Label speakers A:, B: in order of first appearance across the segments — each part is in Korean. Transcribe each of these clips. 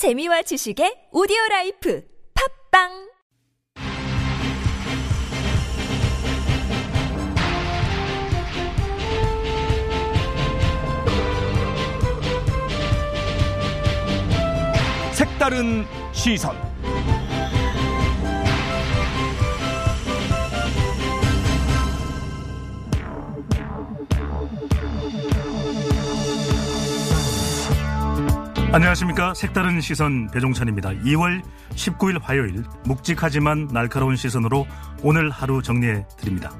A: 재미와 지식의 오디오 라이프 팝빵!
B: 색다른 시선 안녕하십니까 색다른 시선 배종찬입니다 2월 19일 화요일 묵직하지만 날카로운 시선으로 오늘 하루 정리해 드립니다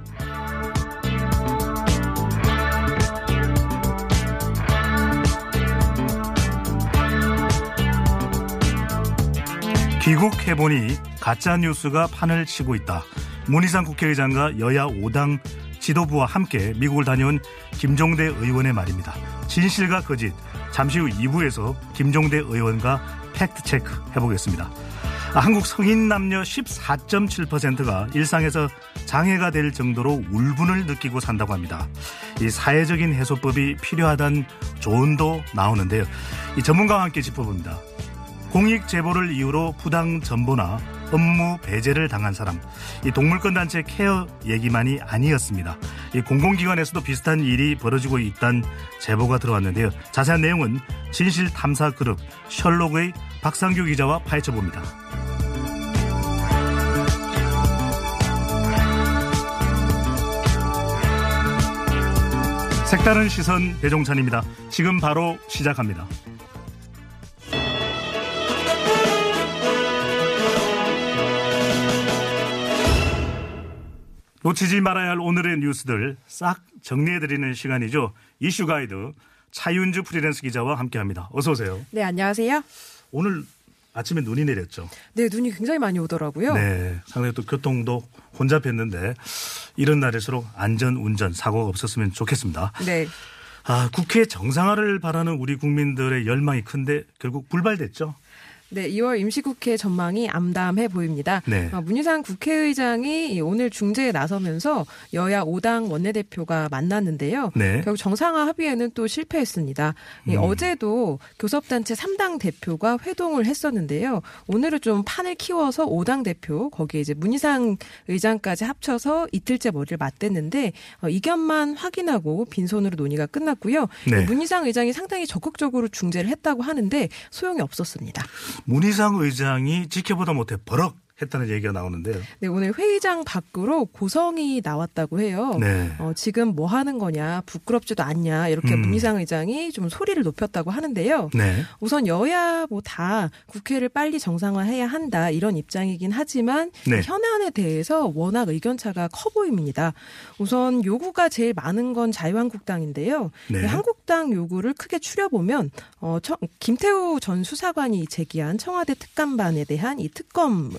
B: 귀국해보니 가짜뉴스가 판을 치고 있다. 문희상 국회의장과 여야 5당 지도부와 함께 미국을 다녀온 김종대 의원의 말입니다. 진실과 거짓. 잠시 후 2부에서 김종대 의원과 팩트체크 해보겠습니다. 아, 한국 성인 남녀 14.7%가 일상에서 장애가 될 정도로 울분을 느끼고 산다고 합니다. 이 사회적인 해소법이 필요하다는 조언도 나오는데요. 이 전문가와 함께 짚어봅니다. 공익 제보를 이유로 부당 전보나 업무 배제를 당한 사람, 이 동물권 단체 케어 얘기만이 아니었습니다. 이 공공기관에서도 비슷한 일이 벌어지고 있다는 제보가 들어왔는데요. 자세한 내용은 진실 탐사 그룹 셜록의 박상규 기자와 파헤쳐 봅니다. 색다른 시선 배종찬입니다. 지금 바로 시작합니다. 놓치지 말아야 할 오늘의 뉴스들 싹 정리해드리는 시간이죠. 이슈 가이드 차윤주 프리랜스 기자와 함께합니다. 어서 오세요.
C: 네, 안녕하세요.
B: 오늘 아침에 눈이 내렸죠.
C: 네, 눈이 굉장히 많이 오더라고요.
B: 네, 상당히 또 교통도 혼잡했는데 이런 날일수록 안전 운전 사고가 없었으면 좋겠습니다.
C: 네.
B: 아, 국회 정상화를 바라는 우리 국민들의 열망이 큰데 결국 불발됐죠.
C: 네, 2월 임시국회 전망이 암담해 보입니다.
B: 네.
C: 어, 문희상 국회의장이 오늘 중재에 나서면서 여야 5당 원내대표가 만났는데요.
B: 네.
C: 결국 정상화 합의에는 또 실패했습니다. 이
B: 음.
C: 어제도 교섭단체 3당 대표가 회동을 했었는데요. 오늘은 좀 판을 키워서 5당 대표 거기에 이제 문희상 의장까지 합쳐서 이틀째 머리를 맞댔는데 어, 이견만 확인하고 빈손으로 논의가 끝났고요.
B: 네.
C: 문희상 의장이 상당히 적극적으로 중재를 했다고 하는데 소용이 없었습니다.
B: 문희상 의장이 지켜보다 못해 버럭 했다는 얘기가 나오는데요.
C: 네, 오늘 회의장 밖으로 고성이 나왔다고 해요.
B: 네.
C: 어, 지금 뭐 하는 거냐, 부끄럽지도 않냐, 이렇게
B: 음.
C: 문희상 의장이 좀 소리를 높였다고 하는데요.
B: 네.
C: 우선 여야 뭐 다 국회를 빨리 정상화해야 한다 이런 입장이긴 하지만
B: 네.
C: 현안에 대해서 워낙 의견차가 커 보입니다. 우선 요구가 제일 많은 건 자유한국당인데요.
B: 네.
C: 이 한국당 요구를 크게 추려보면 어, 청- 김태우 전 수사관이 제기한 청와대 특감반에 대한 이 특검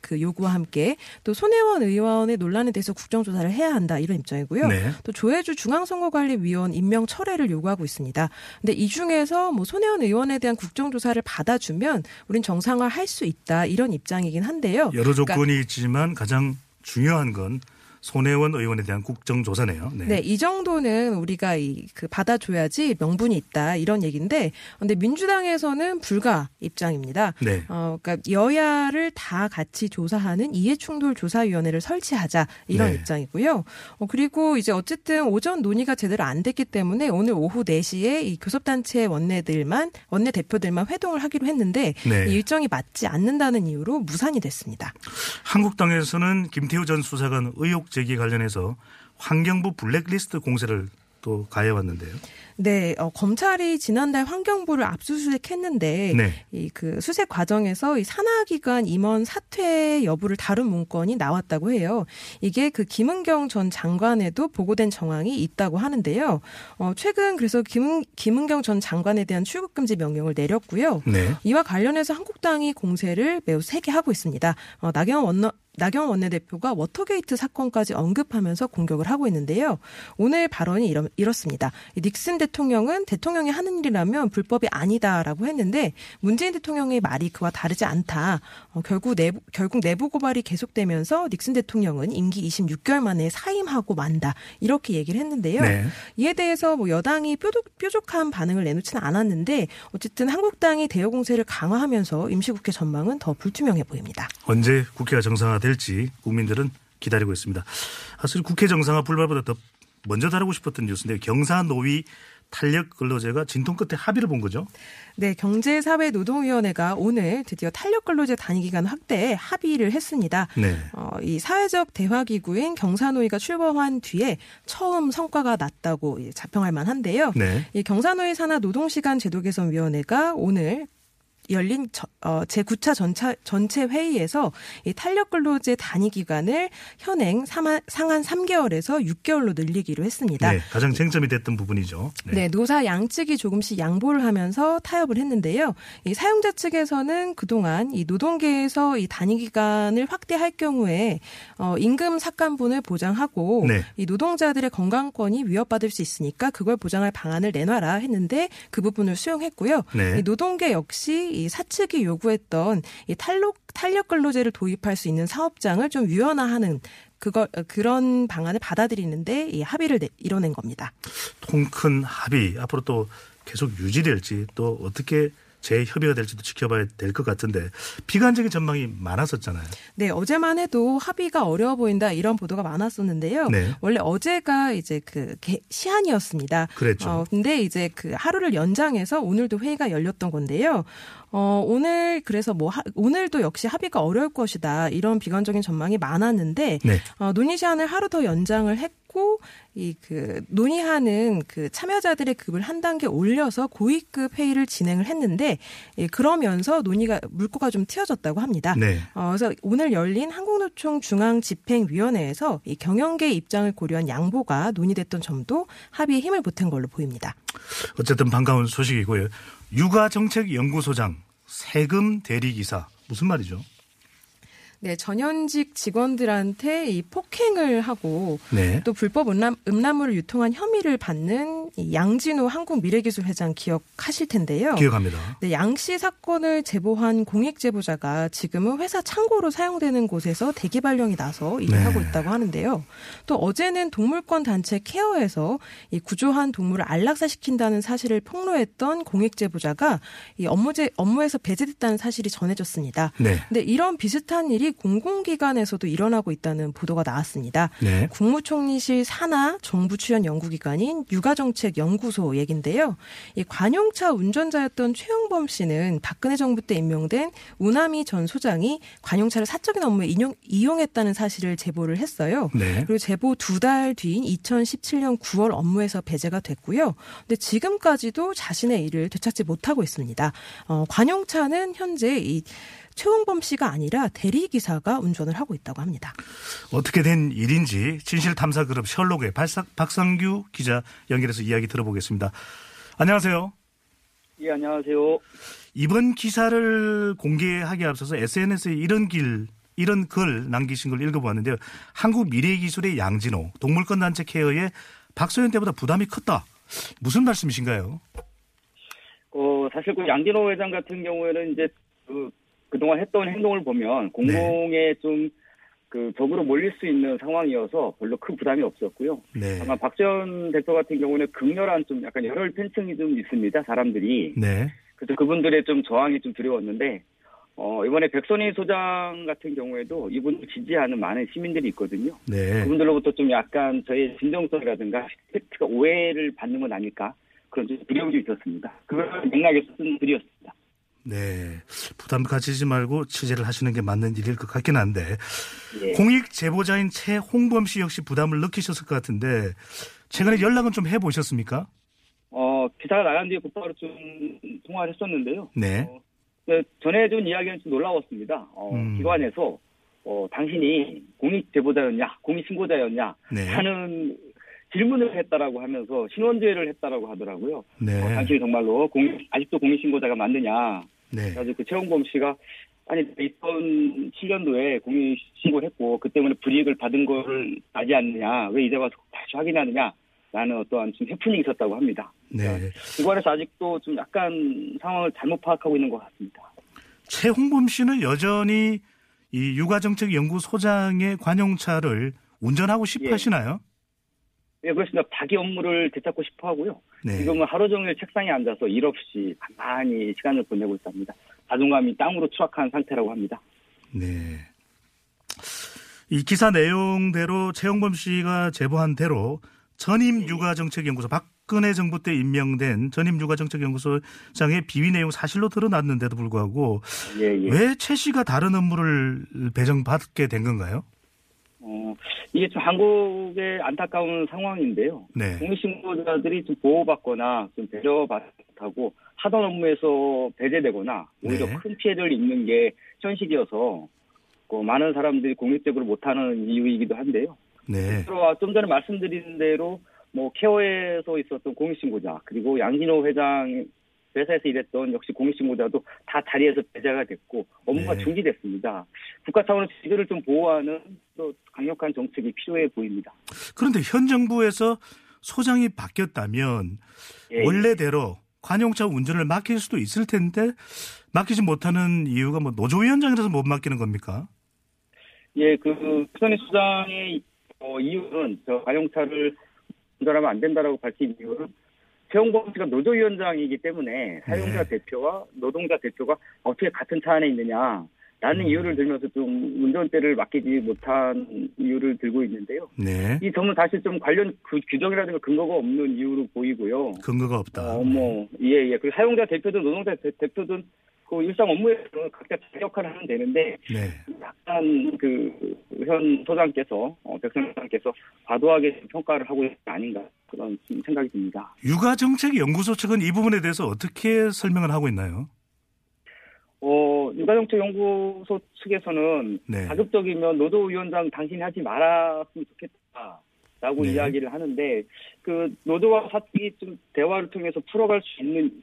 C: 그 요구와 함께 또 손혜원 의원의 논란에 대해서 국정조사를 해야 한다 이런 입장이고요.
B: 네.
C: 또 조혜주 중앙선거관리위원 임명 철회를 요구하고 있습니다. 근데 이 중에서 뭐 손혜원 의원에 대한 국정조사를 받아주면 우린 정상화 할 수 있다 이런 입장이긴 한데요.
B: 여러
C: 그러니까
B: 조건이 있지만 가장 중요한 건 손혜원 의원에 대한 국정조사네요. 네.
C: 네, 이 정도는 우리가 이 그 받아줘야지 명분이 있다 이런 얘기인데, 근데 민주당에서는 불가 입장입니다.
B: 네.
C: 어, 그러니까 여야를 다 같이 조사하는 이해충돌 조사위원회를 설치하자 이런
B: 네.
C: 입장이고요. 어, 그리고 이제 어쨌든 오전 논의가 제대로 안 됐기 때문에 오늘 오후 4시에 이 교섭단체 원내들만 원내 대표들만 회동을 하기로 했는데
B: 네.
C: 이 일정이 맞지 않는다는 이유로 무산이 됐습니다.
B: 한국당에서는 김태우 전 수사관 의혹 제기 관련해서 환경부 블랙리스트 공세를 또 가해왔는데요.
C: 네, 어, 검찰이 지난달 환경부를 압수수색했는데
B: 네.
C: 이그 수색 과정에서 이 산하기관 임원 사퇴 여부를 다룬 문건이 나왔다고 해요. 이게 그 김은경 전 장관에도 보고된 정황이 있다고 하는데요. 어, 최근 그래서 김은, 김은경 전 장관에 대한 출국 금지 명령을 내렸고요.
B: 네.
C: 이와 관련해서 한국당이 공세를 매우 세게 하고 있습니다. 어, 나경원 원내 나경 원내대표가 워터게이트 사건까지 언급하면서 공격을 하고 있는데요. 오늘 발언이 이렇, 이렇습니다. 닉슨 대통령 은 대통령이 하는 일이라면 불법이 아니다라고 했는데 문재인 대통령의 말이 그와 다르지 않다. 어, 결국 내부 결국 내부 고발이 계속되면서 닉슨 대통령은 임기 26개월 만에 사임하고 만다 이렇게 얘기를 했는데요. 네. 이에 대해서 뭐 여당이 뾰족, 뾰족한 반응을 내놓지는 않았는데 어쨌든 한국당이 대여 공세를 강화하면서 임시국회 전망은 더 불투명해 보입니다.
B: 언제 국회가 정상화될지 국민들은 기다리고 있습니다. 사실 국회 정상화 불발보다 더 먼저 다루고 싶었던 뉴스인데 경사 노위 탄력 근로제가 진통 끝에 합의를 본 거죠?
C: 네, 경제사회노동위원회가 오늘 드디어 탄력 근로제 단위 기간 확대에 합의를 했습니다. 네. 어, 이 사회적 대화 기구인 경사노위가 출범한 뒤에 처음 성과가 났다고 자평할 만한데요. 네. 이 경사노위 산하 노동시간 제도 개선 위원회가 오늘 열린 어, 제9차 전차, 전체 회의에서 이 탄력 근로제 단위 기간을 현행 상한, 상한 3개월에서 6개월로 늘리기로 했습니다.
B: 네, 가장 쟁점이 됐던 부분이죠.
C: 네. 네. 노사 양측이 조금씩 양보를 하면서 타협을 했는데요. 이 사용자 측에서는 그동안 이 노동계에서 이 단위 기간을 확대할 경우에 어, 임금 삭감분을 보장하고 네. 이 노동자들의 건강권이 위협받을 수 있으니까 그걸 보장할 방안을 내놔라 했는데 그 부분을 수용했고요. 네. 이 노동계 역시 이 사측이 요구했던 이 탄력 탄력 근로제를 도입할 수 있는 사업장을 좀 유연화하는 그걸 그런 방안을 받아들이는데 이 합의를 내, 이뤄낸 겁니다.
B: 통큰 합의 앞으로 또 계속 유지될지 또 어떻게 재협의가 될지도 지켜봐야 될 것 같은데 비관적인 전망이 많았었잖아요.
C: 네, 어제만 해도 합의가 어려워 보인다 이런 보도가 많았었는데요. 네. 원래 어제가 이제 그 시한이었습니다.
B: 그랬죠.
C: 어, 근데 이제 그 하루를 연장해서 오늘도 회의가 열렸던 건데요. 어, 오늘 그래서 뭐 하, 오늘도 역시 합의가 어려울 것이다 이런 비관적인 전망이 많았는데 네. 어, 논의 시한을 하루 더 연장을 했고 이 그 논의하는 그 참여자들의 급을 한 단계 올려서 고위급 회의를 진행을 했는데 예, 그러면서 논의가 물꼬가 좀 튀어졌다고 합니다. 네. 어, 그래서 오늘 열린 한국노총 중앙집행위원회에서 이 경영계 입장을 고려한 양보가 논의됐던 점도 합의에 힘을 보탠 걸로 보입니다.
B: 어쨌든 반가운 소식이고요. 육아정책연구소장, 세금 대리기사 무슨 말이죠?
C: 네, 전현직 직원들한테 이 폭행을 하고 네. 또 불법 음란, 음란물을 유통한 혐의를 받는 이 양진호 한국미래기술 회장 기억하실 텐데요.
B: 기억합니다.
C: 네, 양씨 사건을 제보한 공익 제보자가 지금은 회사 창고로 사용되는 곳에서 대기 발령이 나서 일을 네. 하고 있다고 하는데요. 또 어제는 동물권 단체 케어에서 이 구조한 동물을 안락사시킨다는 사실을 폭로했던 공익 제보자가 이 업무제, 업무에서 배제됐다는 사실이 전해졌습니다. 네. 근데 이런 비슷한 일이 공공기관에서도 일어나고 있다는 보도가 나왔습니다. 네. 국무총리실 산하 정부 출연 연구기관인 육아정책연구소 얘긴데요. 이 관용차 운전자였던 최영범 씨는 박근혜 정부 때 임명된 우나미 전 소장이 관용차를 사적인 업무에 인용, 이용했다는 사실을 제보를 했어요. 네. 그리고 제보 두 달 뒤인 2017년 9월 업무에서 배제가 됐고요. 근데 지금까지도 자신의 일을 되찾지 못하고 있습니다. 어, 관용차는 현재 이 최홍범 씨가 아니라 대리 기사가 운전을 하고 있다고 합니다.
B: 어떻게 된 일인지 진실 탐사 그룹 셜록의 박상규 기자 연결해서 이야기 들어보겠습니다. 안녕하세요.
D: 예, 안녕하세요.
B: 이번 기사를 공개하기 앞서서 SNS에 이런 길 이런 글 남기신 걸 읽어보았는데요. 한국 미래기술의 양진호 동물권 단체 케어에 박소연 때보다 부담이 컸다. 무슨 말씀이신가요?
D: 어, 사실 그 양진호 회장 같은 경우에는 이제 그 그동안 했던 행동을 보면 공공에 네. 좀그 적으로 몰릴 수 있는 상황이어서 별로 큰 부담이 없었고요. 네. 다만 박지원 대표 같은 경우는 극렬한 좀 약간 열혈 팬층이 좀 있습니다. 사람들이. 네. 그래서 그분들의 좀 저항이 좀 두려웠는데 어, 이번에 백선희 소장 같은 경우에도 이분을 지지하는 많은 시민들이 있거든요. 네. 그분들로부터 좀 약간 저의 진정성이라든가 팩트가 오해를 받는 건 아닐까 그런 좀 두려움이 있었습니다. 그걸 맥락에서 쓴 글이었습니다.
B: 네. 부담 가지지 말고 취재를 하시는 게 맞는 일일 것 같긴 한데 예. 공익 제보자인 최홍범 씨 역시 부담을 느끼셨을 것 같은데 최근에 연락은 좀 해보셨습니까?
D: 어 기사가 나간 뒤에 곧바로 좀 통화를 했었는데요. 네. 어, 네, 전해준 이야기는 좀 놀라웠습니다. 어, 음. 기관에서 어, 당신이 공익 제보자였냐, 공익 신고자였냐 네. 하는 질문을 했다라고 하면서 신원제를 했다라고 하더라고요. 네. 어, 당신이 정말로 공익, 아직도 공익신고자가 맞느냐. 네. 그래서 그 최홍범 씨가 아니 2007년도에 공익 신고를 했고 그 때문에 불이익을 받은 거를 아지 않느냐 왜 이제 와서 다시 확인하느냐 라는 어떠한 좀 해프닝이 있었다고 합니다.
B: 네.
D: 이관에서 아직도 좀 약간 상황을 잘못 파악하고 있는 것 같습니다.
B: 최홍범 씨는 여전히 이 육아정책연구소장의 관용차를 운전하고 싶어
D: 예.
B: 하시나요?
D: 네, 그렇습니다. 자기 업무를 되찾고 싶어 하고요.
B: 네.
D: 지금은 하루 종일 책상에 앉아서 일 없이 가만히 시간을 보내고 있답니다. 자존감이 땅으로 추락한 상태라고 합니다.
B: 네. 이 기사 내용대로 최홍범 씨가 제보한 대로 전임 육아정책연구소 박근혜 정부 때 임명된 전임 육아정책연구소장의 비위 내용 사실로 드러났는데도 불구하고
D: 예, 예.
B: 왜최 씨가 다른 업무를 배정받게 된 건가요?
D: 어, 이게 좀 한국의 안타까운 상황인데요.
B: 네.
D: 공익신고자들이 좀 보호받거나 좀 배려받지 못하고 하던 업무에서 배제되거나 오히려
B: 네.
D: 큰 피해를 입는 게 현실이어서 그 많은 사람들이 공익적으로 못하는 이유이기도 한데요.
B: 네.
D: 또좀 전에 말씀드린 대로 뭐 케어에서 있었던 공익신고자 그리고 양진호 회장 회사에서 일했던 역시 공익신고자도 다 자리에서 배제가 됐고 업무가
B: 네.
D: 중지됐습니다. 국가 차원에서 이들을 좀 보호하는 또 강력한 정책이 필요해 보입니다.
B: 그런데 현 정부에서 소장이 바뀌었다면
D: 예,
B: 원래대로 관용차 운전을 맡길 수도 있을 텐데 맡기지 못하는 이유가 뭐 노조위원장이라서 못 맡기는 겁니까?
D: 예, 그 수선희 수장의 어, 이유는 저 가용차를 운전하면 안 된다라고 밝힌 이유는 최영범 씨가 노조위원장이기 때문에 사용자
B: 네.
D: 대표와 노동자 대표가 어떻게 같은 차 안에 있느냐 라는
B: 음.
D: 이유를 들면서 좀 운전대를 맡기지 못한 이유를 들고 있는데요.
B: 네.
D: 이 점은 사실 좀 관련 그 규정이라든가 근거가 없는 이유로 보이고요.
B: 근거가 없다.
D: 어, 뭐, 예, 예. 그 사용자 대표든 노동자 대- 대표든 그 일상 업무에서는 각자 자기 역할을 하면 되는데
B: 네.
D: 약간 그 현 소장께서 어, 백선 소장께서 과도하게 평가를 하고 있는 게 아닌가 그런 좀 생각이 듭니다.
B: 육아정책연구소 측은 이 부분에 대해서 어떻게 설명을 하고 있나요?
D: 어, 육아정책연구소 측에서는
B: 네.
D: 가급적이면 노조위원장 당신이 하지 말았으면 좋겠다 라고
B: 네.
D: 이야기를 하는데 그 노조와 사측이 좀 대화를 통해서 풀어갈 수 있는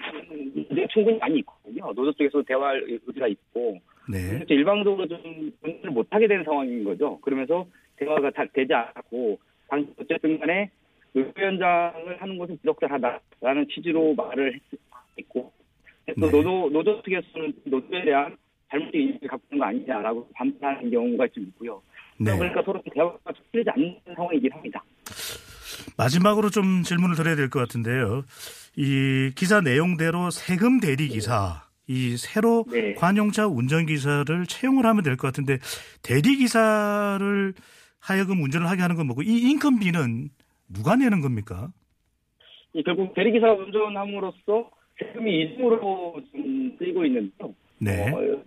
D: 충분히 많이 있거든요. 노조 쪽에서 대화할 의지가 있고
B: 네.
D: 일방적으로 좀 못하게 된 상황인 거죠. 그러면서 대화가 다 되지 않고 당 어쨌든 간에 노조위원장을 하는 것은 부적절하다라는 취지로 말을 했- 했고 또
B: 네.
D: 노조 노조 측에서는 노조에 대한 잘못된 인식을 갖고 있는 거 아니냐라고 반발하는 경우가 좀 있고요.
B: 네.
D: 그러니까 서로 대화가 좀 풀리지 않는 상황이긴 합니다.
B: 마지막으로 좀 질문을 드려야 될 것 같은데요. 이 기사 내용대로 세금 대리 기사, 이 새로
D: 네.
B: 관용차 운전기사를 채용을 하면 될 것 같은데 대리 기사를 하여금 운전을 하게 하는 건 뭐고 이 인건비는 누가 내는 겁니까?
D: 이 결국 대리기사 운전함으로써 세금이 이중으로 좀 쓰이고 있는데요.
B: 네.
D: 어,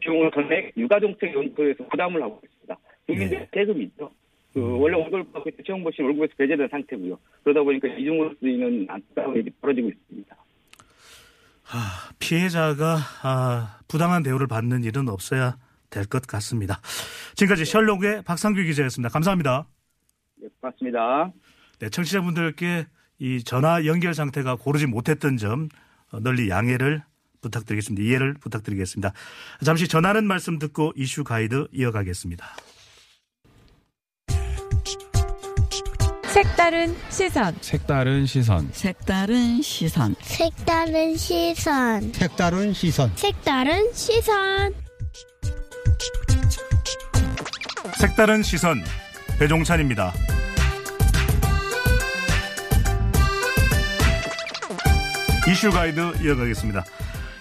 D: 비용을 전액 유가정책 연구소에서 부담을 하고 있습니다. 국민들
B: 네.
D: 세금이죠. 그
B: 음.
D: 원래 월급을 받고 있는 최영보 씨 월급에서 배제된 상태고요. 그러다 보니까 이중으로 쓰이는 안타까운 일이 벌어지고 있습니다.
B: 아, 피해자가 아, 부당한 대우를 받는 일은 없어야 될 것 같습니다. 지금까지 셜록의 박상규 기자였습니다. 감사합니다.
D: 네, 고맙습니다.
B: 네, 청취자분들께 이 전화 연결 상태가 고르지 못했던 점 어, 널리 양해를 부탁드리겠습니다. 이해를 부탁드리겠습니다. 잠시 전하는 말씀 듣고 이슈 가이드 이어가겠습니다.
A: 색다른 시선.
E: 색다른 시선.
F: 색다른 시선.
G: 색다른 시선.
H: 색다른 시선.
G: 색다른 시선.
B: 색다른 시선. 배종찬입니다. 이슈 가이드 이어가겠습니다.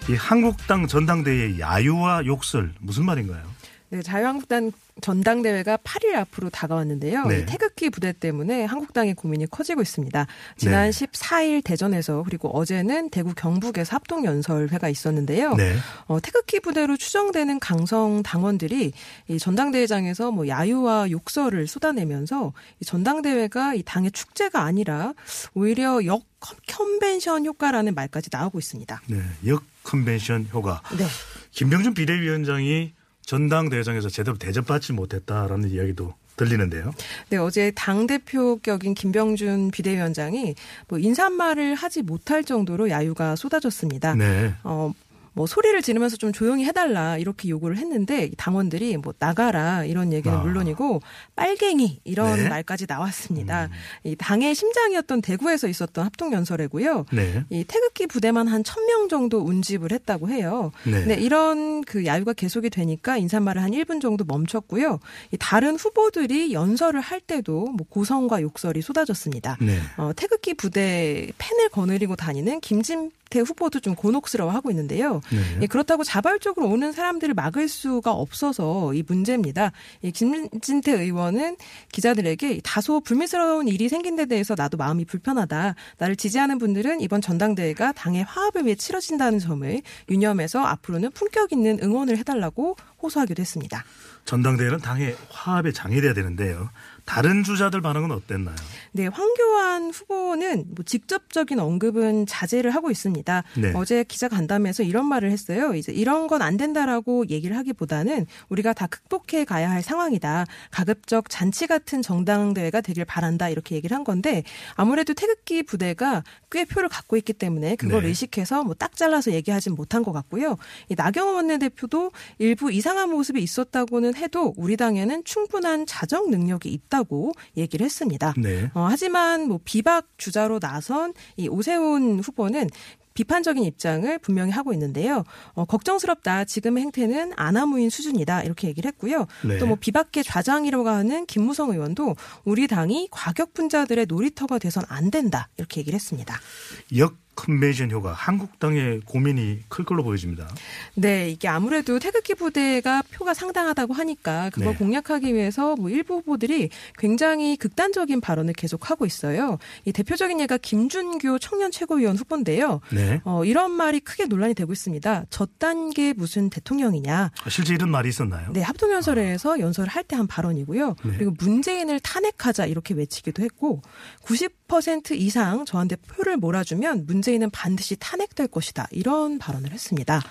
B: 이 한국당 전당대회 야유와 욕설 무슨 말인가요?
C: 네, 자유한국당 전당대회가 8일 앞으로 다가왔는데요.
B: 네.
C: 이 태극기 부대 때문에 한국당의 고민이 커지고 있습니다. 지난
B: 네.
C: 14일 대전에서 그리고 어제는 대구 경북에서 합동 연설회가 있었는데요.
B: 네.
C: 어, 태극기 부대로 추정되는 강성 당원들이 이 전당대회장에서 뭐 야유와 욕설을 쏟아내면서 이 전당대회가 이 당의 축제가 아니라 오히려 역 컨벤션 효과라는 말까지 나오고 있습니다.
B: 네. 역 컨벤션 효과.
C: 네.
B: 김병준 비대위원장이 전당대회장에서 제대로 대접받지 못했다라는 이야기도 들리는데요.
C: 네, 어제 당 대표격인 김병준 비대위원장이 뭐 인사말을 하지 못할 정도로 야유가 쏟아졌습니다.
B: 네.
C: 어, 뭐 소리를 지르면서 좀 조용히 해달라 이렇게 요구를 했는데 당원들이 뭐 나가라 이런 얘기는
B: 아.
C: 물론이고 빨갱이 이런
B: 네.
C: 말까지 나왔습니다. 이 당의 심장이었던 대구에서 있었던 합동 연설회고요.
B: 네.
C: 이 태극기 부대만 한 1000명 정도 운집을 했다고 해요.
B: 네.
C: 네, 이런 그 야유가 계속이 되니까 인사말을 한 1분 정도 멈췄고요. 이 다른 후보들이 연설을 할 때도 뭐 고성과 욕설이 쏟아졌습니다.
B: 네.
C: 어, 태극기 부대 펜을 거느리고 다니는 김진 태 후보도 좀 곤혹스러워하고 있는데요.
B: 네.
C: 예, 그렇다고 자발적으로 오는 사람들을 막을 수가 없어서 이 문제입니다. 이 김진태 의원은 기자들에게 다소 불미스러운 일이 생긴 데 대해서 나도 마음이 불편하다. 나를 지지하는 분들은 이번 전당대회가 당의 화합을 위해 치러진다는 점을 유념해서 앞으로는 품격 있는 응원을 해달라고 호소하기도 했습니다.
B: 전당대회는 당의 화합에 장애돼야 되는데요. 다른 주자들 반응은 어땠나요?
C: 네, 황교안 후보는 뭐 직접적인 언급은 자제를 하고 있습니다.
B: 네.
C: 어제 기자 간담회에서 이런 말을 했어요. 이제 이런 건 안 된다라고 얘기를 하기보다는 우리가 다 극복해 가야 할 상황이다. 가급적 잔치 같은 정당 대회가 되길 바란다. 이렇게 얘기를 한 건데 아무래도 태극기 부대가 꽤 표를 갖고 있기 때문에 그걸
B: 네.
C: 의식해서 뭐 딱 잘라서 얘기하진 못한 것 같고요. 이 나경원 원내대표도 일부 이상한 모습이 있었다고는 해도 우리 당에는 충분한 자정 능력이 있다 고 얘기를 했습니다.
B: 네.
C: 어, 하지만 뭐 비박 주자로 나선 이 오세훈 후보는 비판적인 입장을 분명히 하고 있는데요. 어, 걱정스럽다. 지금의 행태는 아나무인 수준이다. 이렇게 얘기를 했고요.
B: 네.
C: 또뭐 비박계 좌장이라고 하는 김무성 의원도 우리 당이 과격 분자들의 놀이터가 돼선 안 된다. 이렇게 얘기를 했습니다.
B: 역 컨벤션 효과 한국당의 고민이 클 걸로 보여집니다.
C: 네, 이게 아무래도 태극기 부대가 표가 상당하다고 하니까 그걸
B: 네.
C: 공략하기 위해서 뭐 일부 후보들이 굉장히 극단적인 발언을 계속 하고 있어요. 이 대표적인 예가 김준규 청년 최고위원 후보인데요.
B: 네.
C: 어, 이런 말이 크게 논란이 되고 있습니다. 저단계 무슨 대통령이냐.
B: 실제 이런 말이 있었나요?
C: 네, 합동연설회에서 연설을 할 때 한 발언이고요.
B: 네.
C: 그리고 문재인을 탄핵하자 이렇게 외치기도 했고 90% 이상 저한테 표를 몰아주면 문재인은 반드시 탄핵될 것이다. 이런 발언을 했습니다.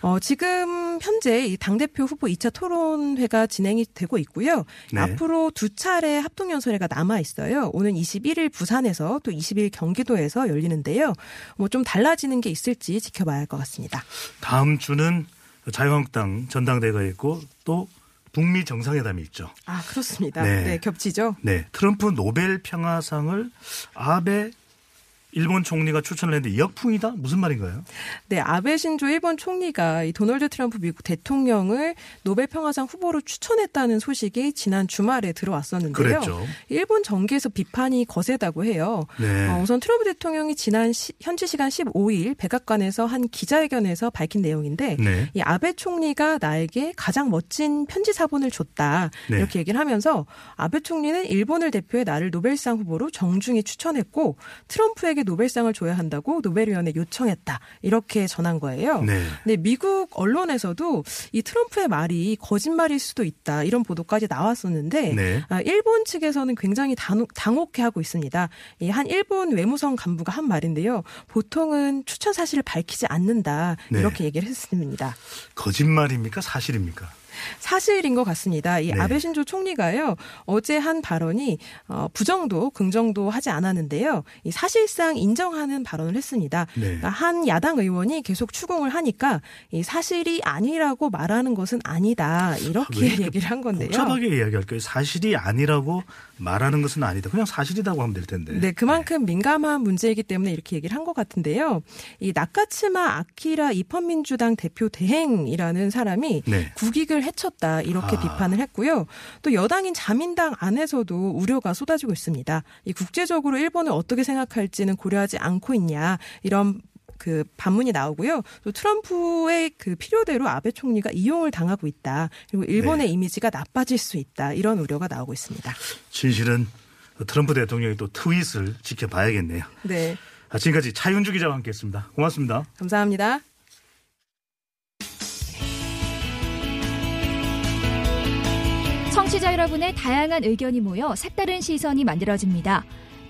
C: 어, 지금 현재 이 당대표 후보 2차 토론회가 진행이 되고 있고요.
B: 네.
C: 앞으로 두 차례 합동연설회가 남아 있어요. 오는 21일 부산에서 또 20일 경기도에서 열리는데요. 뭐 좀 달라지는 게 있을지 지켜봐야 할 것 같습니다.
B: 다음 주는 자유한국당 전당대회가 있고 또 북미 정상회담이 있죠.
C: 아, 그렇습니다.
B: 네.
C: 네 겹치죠?
B: 네. 트럼프 노벨 평화상을 아베 일본 총리가 추천을 했는데 역풍이다? 무슨 말인가요?
C: 네, 아베 신조 일본 총리가 이 도널드 트럼프 미국 대통령을 노벨 평화상 후보로 추천했다는 소식이 지난 주말에 들어왔었는데요.
B: 그랬죠.
C: 일본 정계에서 비판이 거세다고 해요.
B: 네.
C: 어, 우선 트럼프 대통령이 지난 시- 현지 시간 15일 백악관에서 한 기자회견에서 밝힌 내용인데
B: 네.
C: 이 아베 총리가 나에게 가장 멋진 편지 사본을 줬다
B: 네.
C: 이렇게 얘기를 하면서 아베 총리는 일본을 대표해 나를 노벨상 후보로 정중히 추천했고 트럼프에게 노벨상을 줘야 한다고 노벨위원회 요청했다 이렇게 전한 거예요.
B: 네.
C: 근데 미국 언론에서도 이 트럼프의 말이 거짓말일 수도 있다 이런 보도까지 나왔었는데
B: 네.
C: 아, 일본 측에서는 굉장히 당혹, 당혹해하고 있습니다. 이 한 일본 외무성 간부가 한 말인데요. 보통은 추천 사실을 밝히지 않는다
B: 네.
C: 이렇게 얘기를 했습니다.
B: 거짓말입니까? 사실입니까?
C: 사실인 것 같습니다. 이
B: 네.
C: 아베 신조 총리가요 어제 한 발언이 어, 부정도 긍정도 하지 않았는데요. 이 사실상 인정하는 발언을 했습니다.
B: 네.
C: 그러니까 한 야당 의원이 계속 추궁을 하니까 이 사실이 아니라고 말하는 것은 아니다 이렇게 얘기를 한 건데요.
B: 복잡하게 이야기할까요? 사실이 아니라고 말하는 것은 아니다. 그냥 사실이라고 하면 될 텐데.
C: 네, 그만큼 민감한 문제이기 때문에 이렇게 얘기를 한 것 같은데요. 이 나카츠마 아키라 입헌민주당 대표 대행이라는 사람이
B: 네.
C: 국익을 해쳤다 이렇게
B: 아.
C: 비판을 했고요. 또 여당인 자민당 안에서도 우려가 쏟아지고 있습니다. 이 국제적으로 일본을 어떻게 생각할지는 고려하지 않고 있냐 이런 그 반문이 나오고요. 또 트럼프의 그 필요대로 아베 총리가 이용을 당하고 있다. 그리고 일본의
B: 네.
C: 이미지가 나빠질 수 있다. 이런 우려가 나오고 있습니다.
B: 진실은 트럼프 대통령이 또 트윗을 지켜봐야겠네요.
C: 네.
B: 아, 지금까지 차윤주 기자와 함께했습니다. 고맙습니다.
C: 감사합니다.
E: 청취자 여러분의 다양한 의견이 모여 색다른 시선이 만들어집니다.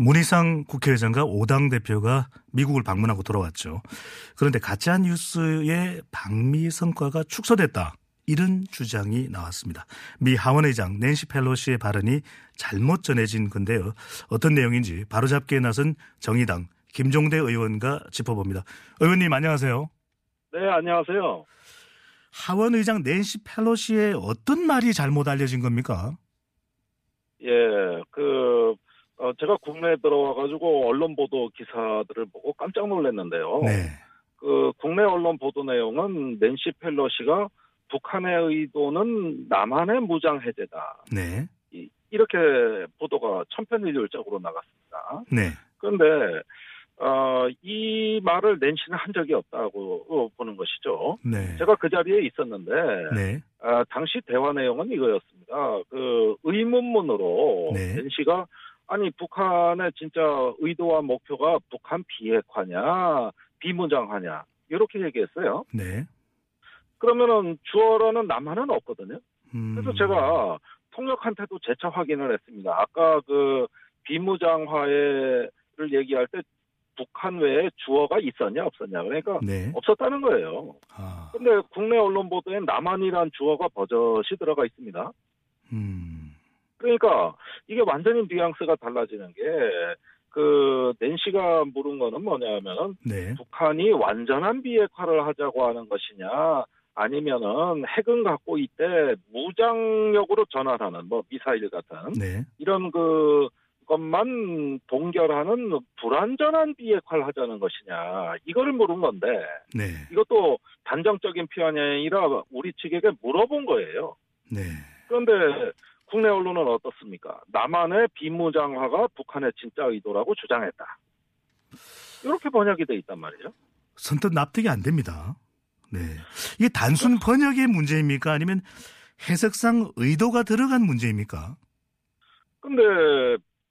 B: 문희상 국회의장과 오당 대표가 미국을 방문하고 돌아왔죠. 그런데 가짜 뉴스의 방미 성과가 축소됐다. 이런 주장이 나왔습니다. 미 하원의장 낸시 펠로시의 발언이 잘못 전해진 건데요. 어떤 내용인지 바로잡기에 나선 정의당 김종대 의원과 짚어봅니다. 의원님 안녕하세요.
F: 네, 안녕하세요.
B: 하원의장 낸시 펠로시의 어떤 말이 잘못 알려진 겁니까?
F: 예, 그, 어, 제가 국내에 들어와가지고 언론 보도 기사들을 보고 깜짝 놀랐는데요.
B: 네.
F: 그, 국내 언론 보도 내용은 낸시 펠로시가 북한의 의도는 남한의 무장 해제다.
B: 네.
F: 이, 이렇게 보도가 천편일률적으로 나갔습니다.
B: 네.
F: 그런데, 어, 이 말을 낸시는 한 적이 없다고 보는 것이죠.
B: 네.
F: 제가 그 자리에 있었는데,
B: 네.
F: 아, 당시 대화 내용은 이거였습니다. 그 의문문으로
B: 네.
F: 낸시가 아니 북한의 진짜 의도와 목표가 북한 비핵화냐 비무장하냐 이렇게 얘기했어요.
B: 네.
F: 그러면은 주어라는 남한은 없거든요.
B: 음.
F: 그래서 제가 통역한테도 재차 확인을 했습니다. 아까 그 비무장화를 얘기할 때 북한 외에 주어가 있었냐 없었냐 그러니까
B: 네.
F: 없었다는 거예요.
B: 아.
F: 근데 국내 언론 보도엔 남한이란 주어가 버젓이 들어가 있습니다.
B: 음.
F: 그러니까 이게 완전히 뉘앙스가 달라지는 게 그 낸시가 물은 거는 뭐냐면은
B: 네.
F: 북한이 완전한 비핵화를 하자고 하는 것이냐 아니면은 핵은 갖고 있대 무장력으로 전환하는 뭐 미사일 같은
B: 네.
F: 이런 그 것만 동결하는 불완전한 비핵화를 하자는 것이냐 이거를 물은 건데
B: 네.
F: 이것도 단정적인 표현이 아니라 우리 측에게 물어본 거예요.
B: 네.
F: 그런데 국내 언론은 어떻습니까? 남한의 비무장화가 북한의 진짜 의도라고 주장했다. 이렇게 번역이 돼 있단 말이에요.
B: 선뜻 납득이 안 됩니다. 네. 이게 단순 번역의 문제입니까? 아니면 해석상 의도가 들어간 문제입니까?
F: 근데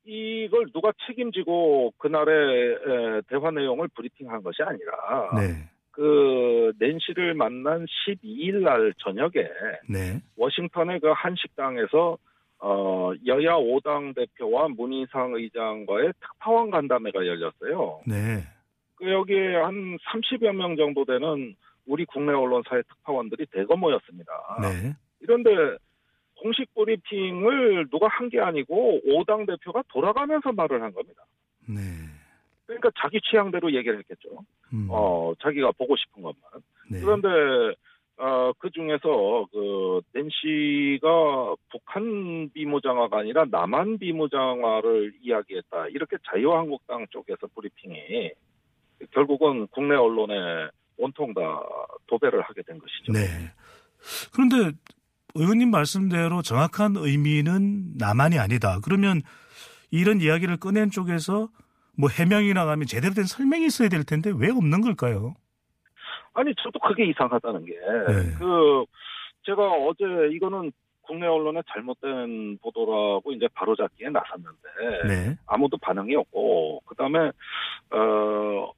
F: 이걸 누가 책임지고 그날의 에, 대화 내용을 브리핑한 것이 아니라
B: 네.
F: 그 낸시를 만난 12일 날 저녁에
B: 네.
F: 워싱턴의 그 한 식당에서 어, 여야 5당 대표와 문희상 의장과의 특파원 간담회가 열렸어요.
B: 네.
F: 그 여기에 한 30여 명 정도 되는 우리 국내 언론사의 특파원들이 대거 모였습니다.
B: 네.
F: 이런데 공식 브리핑을 누가 한 게 아니고 5당 대표가 돌아가면서 말을 한 겁니다.
B: 네.
F: 그러니까 자기 취향대로 얘기를 했겠죠.
B: 음.
F: 어, 자기가 보고 싶은 것만.
B: 네.
F: 그런데 어, 그 중에서 그 낸시가 북한 비무장화가 아니라 남한 비무장화를 이야기했다. 이렇게 자유한국당 쪽에서 브리핑이 결국은 국내 언론에 온통 다 도배를 하게 된 것이죠.
B: 네. 그런데 의원님 말씀대로 정확한 의미는 남한이 아니다. 그러면 이런 이야기를 꺼낸 쪽에서 뭐 해명이 나가면 제대로 된 설명이 있어야 될 텐데 왜 없는 걸까요?
F: 아니 저도 그게 이상하다는 게
B: 네.
F: 그 제가 어제 이거는 국내 언론의 잘못된 보도라고 이제 바로잡기에 나섰는데
B: 네.
F: 아무도 반응이 없고 그다음에 어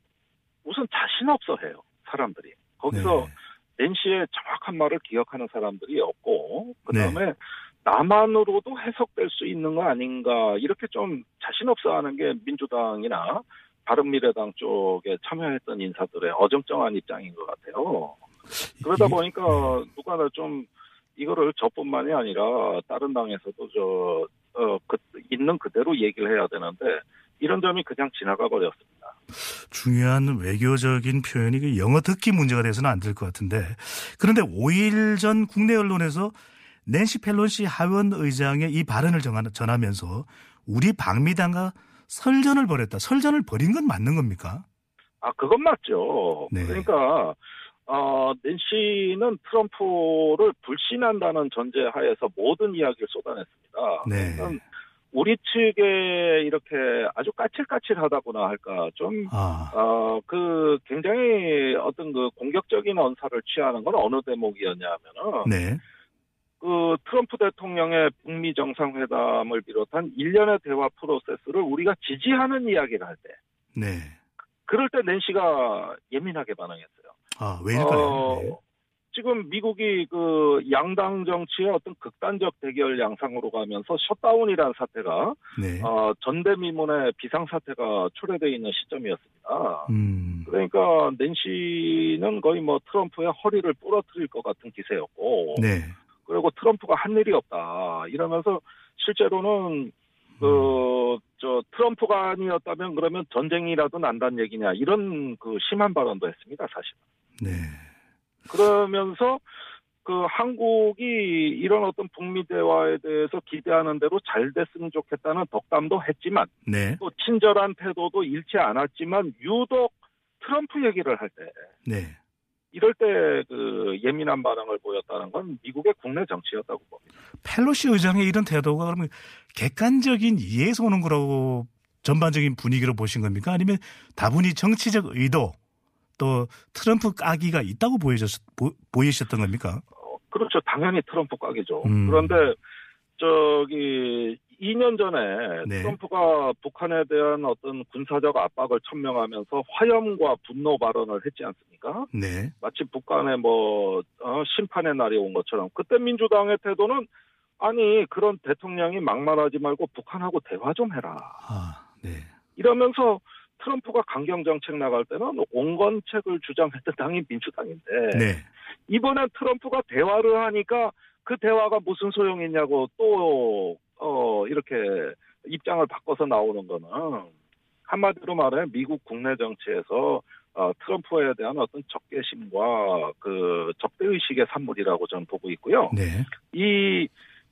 F: 우선 자신 없어 해요 사람들이 거기서
B: 네.
F: 낸시의 정확한 말을 기억하는 사람들이 없고 그다음에 남한으로도 해석될 수 있는 거 아닌가 이렇게 좀 자신 없어 하는 게 민주당이나 바른미래당 쪽에 참여했던 인사들의 어정쩡한 입장인 것 같아요. 그러다
B: 이게-
F: 보니까 누가나 좀 이거를 저뿐만이 아니라 다른 당에서도 저 어, 그, 있는 그대로 얘기를 해야 되는데 이런 점이 그냥 지나가 버렸습니다.
B: 중요한 외교적인 표현이 그 영어 듣기 문제가 돼서는 안 될 것 같은데 그런데 5일 전 국내 언론에서 낸시 펠로시 하원 의장의 이 발언을 전하면서 우리 방미당과 설전을 벌였다. 설전을 벌인 건 맞는 겁니까?
F: 아, 그건 맞죠.
B: 네.
F: 그러니까, 어, 낸시는 트럼프를 불신한다는 전제 하에서 모든 이야기를 쏟아냈습니다.
B: 네.
F: 우리 측에 이렇게 아주 까칠까칠하다고나 할까, 좀,
B: 아,
F: 어, 그 굉장히 어떤 그 공격적인 언사를 취하는 건 어느 대목이었냐면은,
B: 네.
F: 그 트럼프 대통령의 북미 정상회담을 비롯한 일련의 대화 프로세스를 우리가 지지하는 이야기를 할 때,
B: 네.
F: 그럴 때 낸시가 예민하게 반응했어요.
B: 아, 왜일까요?
F: 어,
B: 네.
F: 지금 미국이 그 양당 정치의 어떤 극단적 대결 양상으로 가면서 셧다운이라는 사태가
B: 네.
F: 어, 전대미문의 비상사태가 초래되어 있는 시점이었습니다.
B: 음.
F: 그러니까 낸시는 거의 뭐 트럼프의 허리를 부러뜨릴 것 같은 기세였고
B: 네.
F: 그리고 트럼프가 한 일이 없다 이러면서 실제로는 그, 저, 트럼프가 아니었다면 그러면 전쟁이라도 난다는 얘기냐, 이런 그 심한 발언도 했습니다, 사실.
B: 네.
F: 그러면서 그 한국이 이런 어떤 북미 대화에 대해서 기대하는 대로 잘 됐으면 좋겠다는 덕담도 했지만
B: 네.
F: 또 친절한 태도도 잃지 않았지만 유독 트럼프 얘기를 할 때
B: 네.
F: 이럴 때 그 예민한 반응을 보였다는 건 미국의 국내 정치였다고 봅니다.
B: 펠로시 의장의 이런 태도가 그러면 객관적인 이해에서 오는 거라고 전반적인 분위기로 보신 겁니까? 아니면 다분히 정치적 의도 또 트럼프 까기가 있다고 보이셨, 보, 보이셨던 겁니까?
F: 어, 그렇죠. 당연히 트럼프 깍이죠.
B: 음.
F: 그런데 저기 2년 전에
B: 네.
F: 트럼프가 북한에 대한 어떤 군사적 압박을 천명하면서 화염과 분노 발언을 했지 않습니까?
B: 네.
F: 마치 북한의 뭐 어, 심판의 날이 온 것처럼 그때 민주당의 태도는 아니 그런 대통령이 막말하지 말고 북한하고 대화 좀 해라
B: 아, 네.
F: 이러면서 트럼프가 강경 정책 나갈 때는 온건책을 주장했던 당이 민주당인데
B: 네.
F: 이번엔 트럼프가 대화를 하니까 그 대화가 무슨 소용이 있냐고 또, 어, 이렇게 입장을 바꿔서 나오는 거는 한마디로 말해 미국 국내 정치에서 어, 트럼프에 대한 어떤 적개심과 그 적대의식의 산물이라고 저는 보고 있고요.
B: 네.
F: 이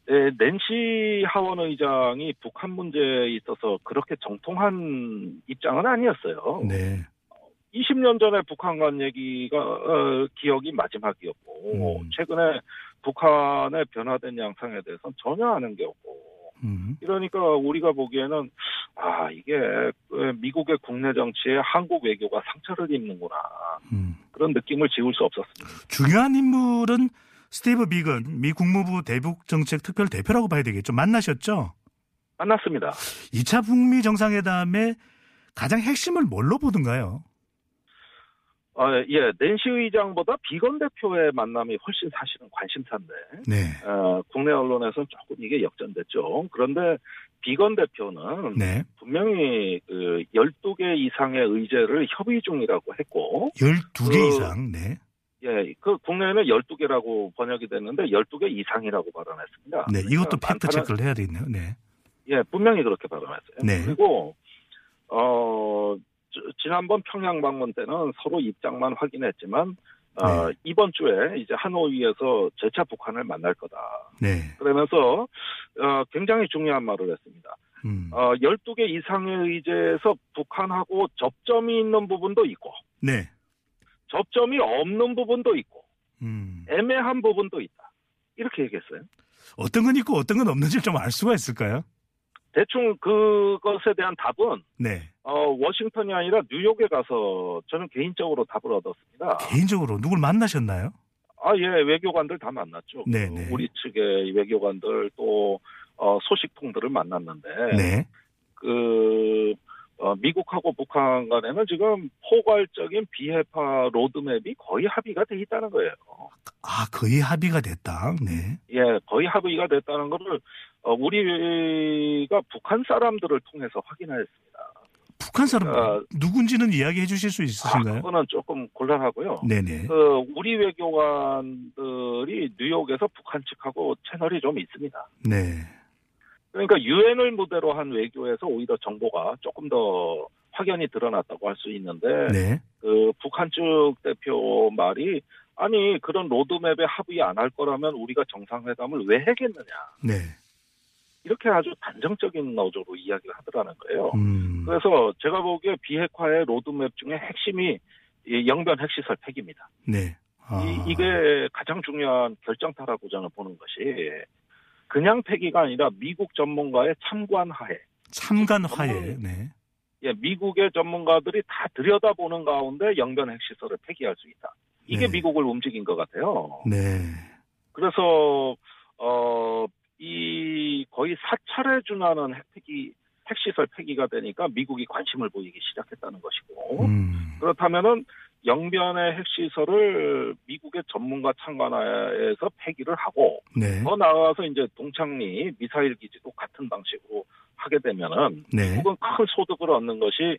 F: 에, 낸시 하원 의장이 북한 문제에 있어서 그렇게 정통한 입장은 아니었어요.
B: 네.
F: 20년 전에 북한 간 얘기가 어, 기억이 마지막이었고
B: 음.
F: 최근에 북한의 변화된 양상에 대해서는 전혀 아는 게 없고
B: 음.
F: 이러니까 우리가 보기에는 아 이게 그 미국의 국내 정치에 한국 외교가 상처를 입는구나
B: 음.
F: 그런 느낌을 지울 수 없었습니다.
B: 중요한 인물은 스티브 비건 미 국무부 대북 정책 특별 대표라고 봐야 되겠죠. 만나셨죠?
F: 만났습니다.
B: 2차 북미 정상회담의 가장 핵심을 뭘로 보던가요?
F: 아, 예, 낸시 의장보다 비건 대표의 만남이 훨씬 사실은 관심사인데
B: 네.
F: 어, 국내 언론에서는 조금 이게 역전됐죠. 그런데 비건 대표는
B: 네.
F: 분명히 그 12개 이상의 의제를 협의 중이라고 했고
B: 12개
F: 그-
B: 이상. 네.
F: 예, 그 국내에는 12개라고 번역이 됐는데 12개 이상이라고 발언했습니다.
B: 네. 이것도
F: 그러니까
B: 팩트 체크를 해야 되겠네요. 네.
F: 예, 분명히 그렇게 발언했어요.
B: 네.
F: 그리고 어 저- 지난번 평양 방문 때는 서로 입장만 확인했지만 어,
B: 네.
F: 이번 주에 이제 하노이에서 재차 북한을 만날 거다.
B: 네.
F: 그러면서 어, 굉장히 중요한 말을 했습니다.
B: 음.
F: 어, 12개 이상의 의제에서 북한하고 접점이 있는 부분도 있고
B: 네.
F: 접점이 없는 부분도 있고
B: 음.
F: 애매한 부분도 있다. 이렇게 얘기했어요.
B: 어떤 건 있고 어떤 건 없는지 좀 알 수가 있을까요?
F: 대충 그것에 대한 답은
B: 네.
F: 어, 워싱턴이 아니라 뉴욕에 가서 저는 개인적으로 답을 얻었습니다.
B: 개인적으로 누굴 만나셨나요?
F: 아, 예, 외교관들 다 만났죠.
B: 네네.
F: 그 우리 측의 외교관들 또 어, 소식통들을 만났는데
B: 네.
F: 그 어, 미국하고 북한 간에는 지금 포괄적인 비핵화 로드맵이 거의 합의가 돼 있다는 거예요.
B: 아, 거의 합의가 됐다. 네.
F: 예, 거의 합의가 됐다는 것을 어, 우리가 북한 사람들을 통해서 확인하였습니다.
B: 북한 사람
F: 어,
B: 누군지는 이야기해 주실 수
F: 아,
B: 있으신가요?
F: 그거는 조금 곤란하고요.
B: 네네.
F: 그 우리 외교관들이 뉴욕에서 북한 측하고 채널이 좀 있습니다.
B: 네.
F: 그러니까 유엔을 무대로 한 외교에서 오히려 정보가 조금 더 확연히 드러났다고 할 수 있는데
B: 네.
F: 그 북한 측 대표 말이 아니 그런 로드맵에 합의 안 할 거라면 우리가 정상회담을 왜 하겠느냐
B: 네.
F: 이렇게 아주 단정적인 어조로 이야기를 하더라는 거예요.
B: 음.
F: 그래서 제가 보기에 비핵화의 로드맵 중에 핵심이 이 영변 핵시설 폐기입니다.
B: 네. 아.
F: 이, 게 가장 중요한 결정타라고 저는 보는 것이 그냥 폐기가 아니라 미국 전문가의 참관 하에
B: 참관 화해.
F: 전문-
B: 네.
F: 예, 미국의 전문가들이 다 들여다보는 가운데 영변 핵시설을 폐기할 수 있다. 이게
B: 네.
F: 미국을 움직인 것 같아요.
B: 네.
F: 그래서 어, 이 거의 사찰에 준하는 핵폐기 핵시설 폐기가 되니까 미국이 관심을 보이기 시작했다는 것이고
B: 음.
F: 그렇다면은 영변의 핵시설을 미국의 전문가 참관하에서 폐기를 하고
B: 네.
F: 더 나아가서 이제 동창리 미사일 기지도 같은 방식으로 하게 되면은
B: 네.
F: 미국은 큰 소득을 얻는 것이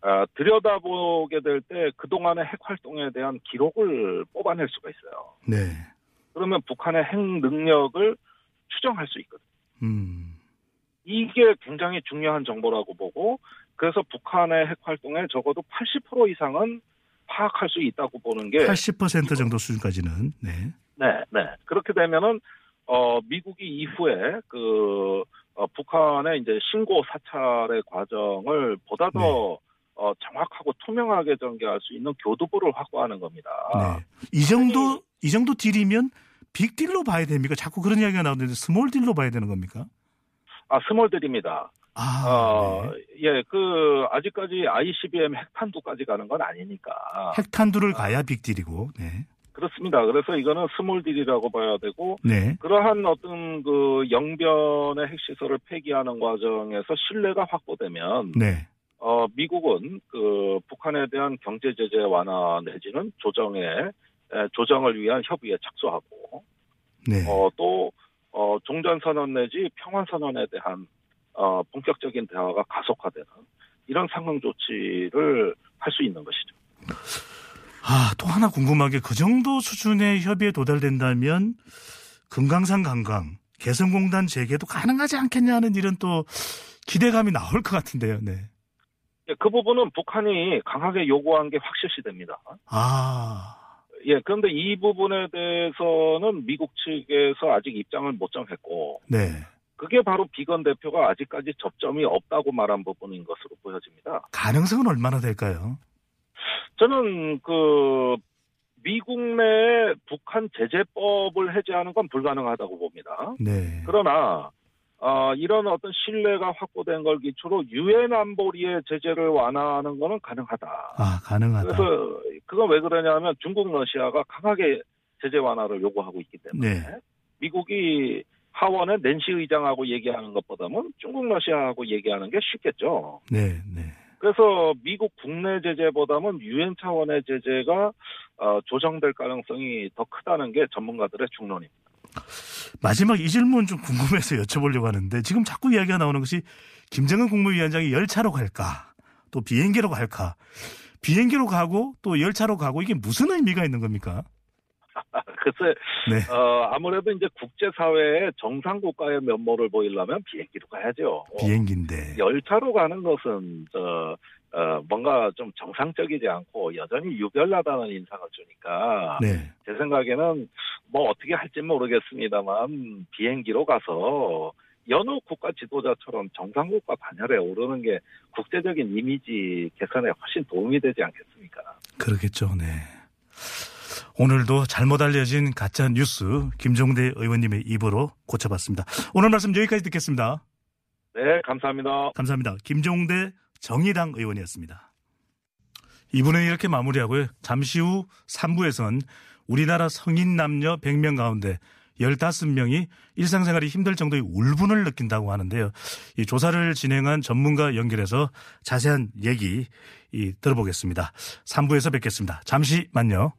F: 아, 들여다보게 될 때 그동안의 핵 활동에 대한 기록을 뽑아낼 수가 있어요.
B: 네.
F: 그러면 북한의 핵 능력을 추정할 수 있거든요.
B: 음.
F: 이게 굉장히 중요한 정보라고 보고 그래서 북한의 핵 활동에 적어도 80% 이상은 파악할 수 있다고 보는 게
B: 80% 정도 수준까지는 네.
F: 네, 네. 그렇게 되면은 어 미국이 이후에 그 어, 북한의 이제 신고 사찰의 과정을 보다 더
B: 네.
F: 어, 정확하고 투명하게 전개할 수 있는 교두보를 확보하는 겁니다.
B: 네. 이 정도 이 정도 deal이면 빅딜로 봐야 됩니까? 자꾸 그런 이야기가 나오는데 small deal로 봐야 되는 겁니까?
F: 아, small deal입니다.
B: 아,
F: 어,
B: 네.
F: 예, 그 아직까지 ICBM 핵탄두까지 가는 건 아니니까.
B: 핵탄두를 가야 빅딜이고. 네.
F: 그렇습니다. 그래서 이거는 small deal이라고 봐야 되고
B: 네.
F: 그러한 어떤 그 영변의 핵시설을 폐기하는 과정에서 신뢰가 확보되면
B: 네.
F: 어 미국은 그 북한에 대한 경제 제재 완화 내지는 조정에 에, 조정을 위한 협의에 착수하고
B: 네.
F: 어 또 어, 종전 선언 내지 평화 선언에 대한 어, 본격적인 대화가 가속화되는 이런 상황 조치를 할 수 있는 것이죠.
B: 아, 또 하나 궁금한 게 그 정도 수준의 협의에 도달된다면 금강산 관광, 개성공단 재개도 가능하지 않겠냐는 이런 또 기대감이 나올 것 같은데요. 네.
F: 예, 그 부분은 북한이 강하게 요구한 게 확실시 됩니다.
B: 아,
F: 예, 그런데 이 부분에 대해서는 미국 측에서 아직 입장을 못 정했고,
B: 네.
F: 그게 바로 비건 대표가 아직까지 접점이 없다고 말한 부분인 것으로 보여집니다.
B: 가능성은 얼마나 될까요?
F: 저는 그 미국 내 북한 제재법을 해제하는 건 불가능하다고 봅니다.
B: 네.
F: 그러나 어, 이런 어떤 신뢰가 확보된 걸 기초로 유엔 안보리의 제재를 완화하는 것은 가능하다.
B: 아, 가능하다.
F: 그래서 그건 왜 그러냐면 중국 러시아가 강하게 제재 완화를 요구하고 있기 때문에
B: 네.
F: 미국이 하원의 낸시 의장하고 얘기하는 것보다는 중국 러시아하고 얘기하는 게 쉽겠죠.
B: 네, 네.
F: 그래서 미국 국내 제재보다는 유엔 차원의 제재가 어, 조정될 가능성이 더 크다는 게 전문가들의 중론입니다.
B: 마지막 이 질문 좀 궁금해서 여쭤보려고 하는데 지금 자꾸 이야기가 나오는 것이 김정은 국무위원장이 열차로 갈까 또 비행기로 갈까 비행기로 가고 또 열차로 가고 이게 무슨 의미가 있는 겁니까?
F: 글쎄,
B: 네.
F: 어, 아무래도 이제 국제사회의 정상국가의 면모를 보이려면 비행기로 가야죠.
B: 비행기인데.
F: 열차로 가는 것은, 저, 어, 뭔가 좀 정상적이지 않고 여전히 유별나다는 인상을 주니까
B: 네.
F: 제 생각에는 뭐 어떻게 할지 모르겠습니다만 비행기로 가서 여느 국가 지도자처럼 정상국가 반열에 오르는 게 국제적인 이미지 개선에 훨씬 도움이 되지 않겠습니까?
B: 그러겠죠. 네. 오늘도 잘못 알려진 가짜 뉴스 김종대 의원님의 입으로 고쳐봤습니다. 오늘 말씀 여기까지 듣겠습니다.
F: 네, 감사합니다.
B: 감사합니다. 김종대 정의당 의원이었습니다. 이분은 이렇게 마무리하고요. 잠시 후 3부에선 우리나라 성인 남녀 100명 가운데 15명이 일상생활이 힘들 정도의 울분을 느낀다고 하는데요. 이 조사를 진행한 전문가 연결해서 자세한 얘기 이, 들어보겠습니다. 3부에서 뵙겠습니다. 잠시만요.